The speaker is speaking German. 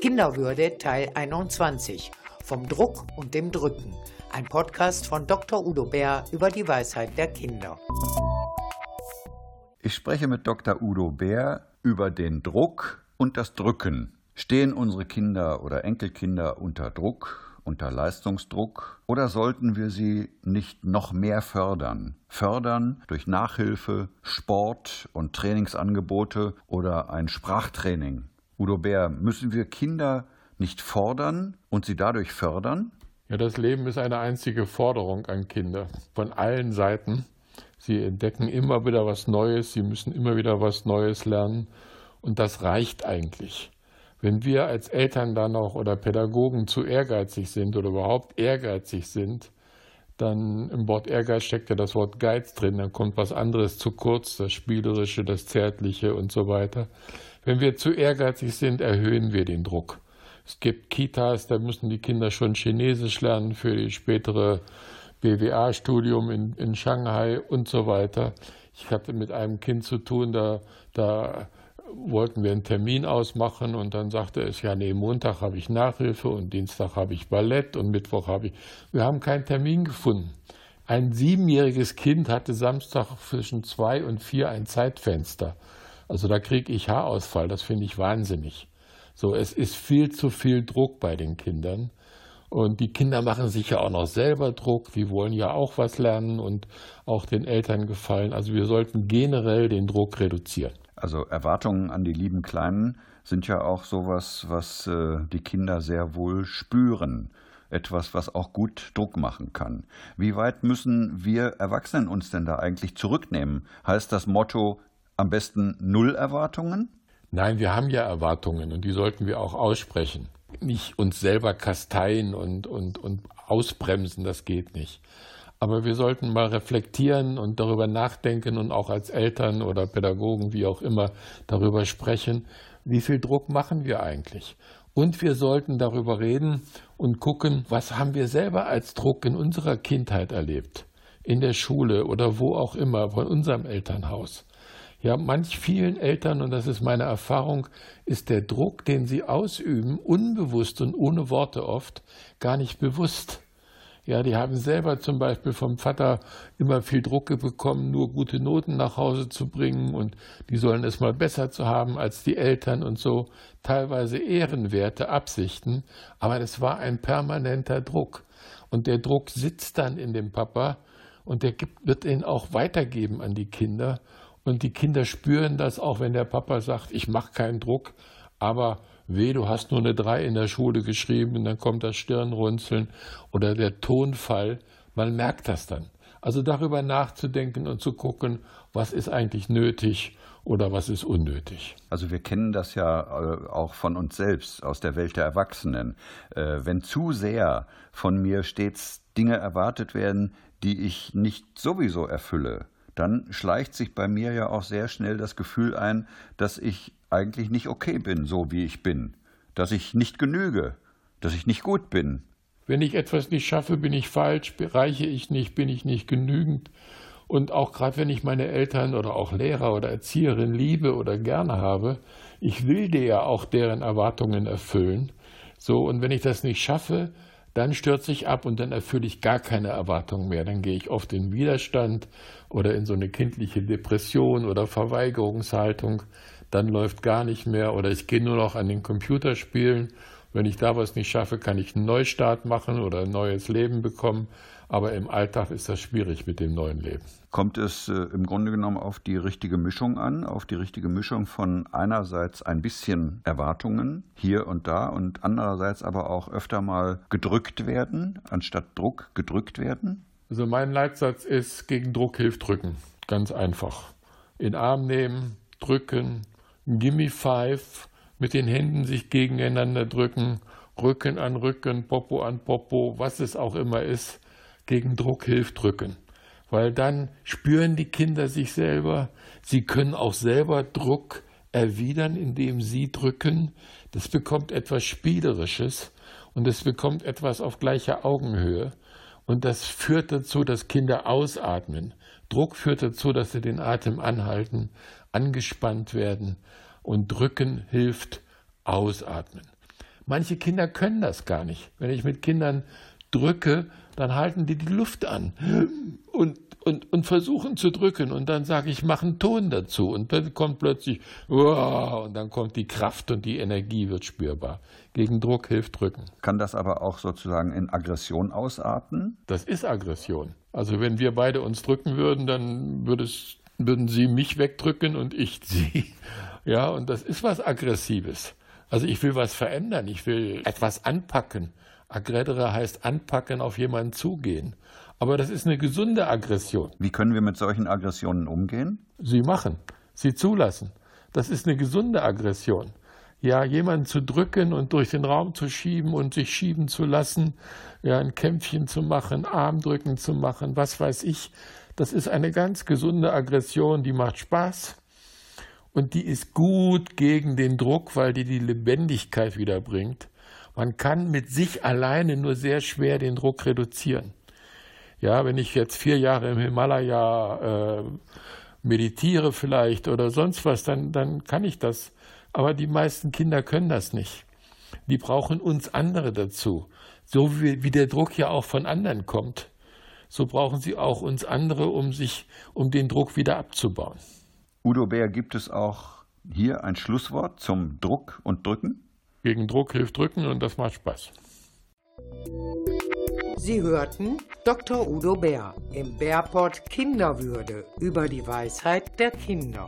Kinderwürde Teil 21 vom Druck und dem Drücken. Ein Podcast von Dr. Udo Bär über die Weisheit der Kinder. Ich spreche mit Dr. Udo Bär über den Druck und das Drücken. Stehen unsere Kinder oder Enkelkinder unter Druck, unter Leistungsdruck oder sollten wir sie nicht noch mehr fördern? Fördern durch Nachhilfe, Sport und Trainingsangebote oder ein Sprachtraining. Udo Bär, müssen wir Kinder nicht fordern und sie dadurch fördern? Ja, das Leben ist eine einzige Forderung an Kinder von allen Seiten. Sie entdecken immer wieder was Neues, sie müssen immer wieder was Neues lernen und das reicht eigentlich. Wenn wir als Eltern dann noch oder Pädagogen zu ehrgeizig sind oder überhaupt ehrgeizig sind, dann im Wort Ehrgeiz steckt ja das Wort Geiz drin, dann kommt was anderes zu kurz, das Spielerische, das Zärtliche und so weiter. Wenn wir zu ehrgeizig sind, erhöhen wir den Druck. Es gibt Kitas, da müssen die Kinder schon Chinesisch lernen für das spätere BWA-Studium in, in Shanghai und so weiter. Ich hatte mit einem Kind zu tun, da, da wollten wir einen Termin ausmachen und dann sagte es, ja, nee, Montag habe ich Nachhilfe und Dienstag habe ich Ballett und Mittwoch habe ich. Wir haben keinen Termin gefunden. Ein siebenjähriges Kind hatte Samstag zwischen zwei und vier ein Zeitfenster. Also da kriege ich Haarausfall, das finde ich wahnsinnig. So, es ist viel zu viel Druck bei den Kindern. Und die Kinder machen sich ja auch noch selber Druck. Die wollen ja auch was lernen und auch den Eltern gefallen. Also wir sollten generell den Druck reduzieren. Also Erwartungen an die lieben Kleinen sind ja auch sowas, was äh, die Kinder sehr wohl spüren. Etwas, was auch gut Druck machen kann. Wie weit müssen wir Erwachsenen uns denn da eigentlich zurücknehmen? Heißt das Motto am besten Null Erwartungen? Nein, wir haben ja Erwartungen und die sollten wir auch aussprechen. Nicht uns selber kasteien und, und, und ausbremsen, das geht nicht. Aber wir sollten mal reflektieren und darüber nachdenken und auch als Eltern oder Pädagogen, wie auch immer, darüber sprechen, wie viel Druck machen wir eigentlich. Und wir sollten darüber reden und gucken, was haben wir selber als Druck in unserer Kindheit erlebt, in der Schule oder wo auch immer, von unserem Elternhaus. Ja, manch vielen Eltern, und das ist meine Erfahrung, ist der Druck, den sie ausüben, unbewusst und ohne Worte oft, gar nicht bewusst. Ja, die haben selber zum Beispiel vom Vater immer viel Druck bekommen, nur gute Noten nach Hause zu bringen und die sollen es mal besser zu haben als die Eltern und so. Teilweise ehrenwerte Absichten, aber es war ein permanenter Druck. Und der Druck sitzt dann in dem Papa und der gibt, wird ihn auch weitergeben an die Kinder. Und die Kinder spüren das auch, wenn der Papa sagt, ich mache keinen Druck, aber weh, du hast nur eine Drei in der Schule geschrieben und dann kommt das Stirnrunzeln oder der Tonfall. Man merkt das dann. Also darüber nachzudenken und zu gucken, was ist eigentlich nötig oder was ist unnötig. Also wir kennen das ja äh, auch von uns selbst, aus der Welt der Erwachsenen. Äh, wenn zu sehr von mir stets Dinge erwartet werden, die ich nicht sowieso erfülle, dann schleicht sich bei mir ja auch sehr schnell das Gefühl ein, dass ich eigentlich nicht okay bin, so wie ich bin, dass ich nicht genüge, dass ich nicht gut bin. Wenn ich etwas nicht schaffe, bin ich falsch, reiche ich nicht, bin ich nicht genügend. Und auch gerade wenn ich meine Eltern oder auch Lehrer oder Erzieherin liebe oder gerne habe, ich will dir ja auch deren Erwartungen erfüllen. So, und wenn ich das nicht schaffe, dann stürze ich ab und dann erfülle ich gar keine Erwartungen mehr. Dann gehe ich oft in Widerstand oder in so eine kindliche Depression oder Verweigerungshaltung. Dann läuft gar nicht mehr oder ich gehe nur noch an den Computer spielen. Wenn ich da was nicht schaffe, kann ich einen Neustart machen oder ein neues Leben bekommen. Aber im Alltag ist das schwierig mit dem neuen Leben. Kommt es äh, im Grunde genommen auf die richtige Mischung an, auf die richtige Mischung von einerseits ein bisschen Erwartungen hier und da und andererseits aber auch öfter mal gedrückt werden, anstatt Druck gedrückt werden? Also mein Leitsatz ist, gegen Druck hilft drücken. Ganz einfach. In Arm nehmen, drücken, Gimme Five, mit den Händen sich gegeneinander drücken, Rücken an Rücken, Popo an Popo, was es auch immer ist gegen Druck hilft drücken. Weil dann spüren die Kinder sich selber, sie können auch selber Druck erwidern, indem sie drücken. Das bekommt etwas Spielerisches und es bekommt etwas auf gleicher Augenhöhe. Und das führt dazu, dass Kinder ausatmen. Druck führt dazu, dass sie den Atem anhalten, angespannt werden. Und drücken hilft ausatmen. Manche Kinder können das gar nicht. Wenn ich mit Kindern drücke, dann halten die die Luft an und, und, und versuchen zu drücken. Und dann sage ich, mach einen Ton dazu. Und dann kommt plötzlich, und dann kommt die Kraft und die Energie wird spürbar. Gegen Druck hilft Drücken. Kann das aber auch sozusagen in Aggression ausarten? Das ist Aggression. Also wenn wir beide uns drücken würden, dann würde es, würden sie mich wegdrücken und ich sie. Ja, und das ist was Aggressives. Also ich will was verändern, ich will etwas anpacken. Aggredere heißt anpacken, auf jemanden zugehen. Aber das ist eine gesunde Aggression. Wie können wir mit solchen Aggressionen umgehen? Sie machen, sie zulassen. Das ist eine gesunde Aggression. Ja, jemanden zu drücken und durch den Raum zu schieben und sich schieben zu lassen, ja, ein Kämpfchen zu machen, Armdrücken zu machen, was weiß ich, das ist eine ganz gesunde Aggression, die macht Spaß und die ist gut gegen den Druck, weil die die Lebendigkeit wiederbringt. Man kann mit sich alleine nur sehr schwer den Druck reduzieren. Ja, wenn ich jetzt vier Jahre im Himalaya äh, meditiere vielleicht oder sonst was, dann, dann kann ich das. Aber die meisten Kinder können das nicht. Die brauchen uns andere dazu. So wie, wie der Druck ja auch von anderen kommt, so brauchen sie auch uns andere, um sich, um den Druck wieder abzubauen. Udo Bär, gibt es auch hier ein Schlusswort zum Druck und Drücken? Gegen Druck hilft Drücken und das macht Spaß. Sie hörten Dr. Udo Bär im Bärport Kinderwürde über die Weisheit der Kinder.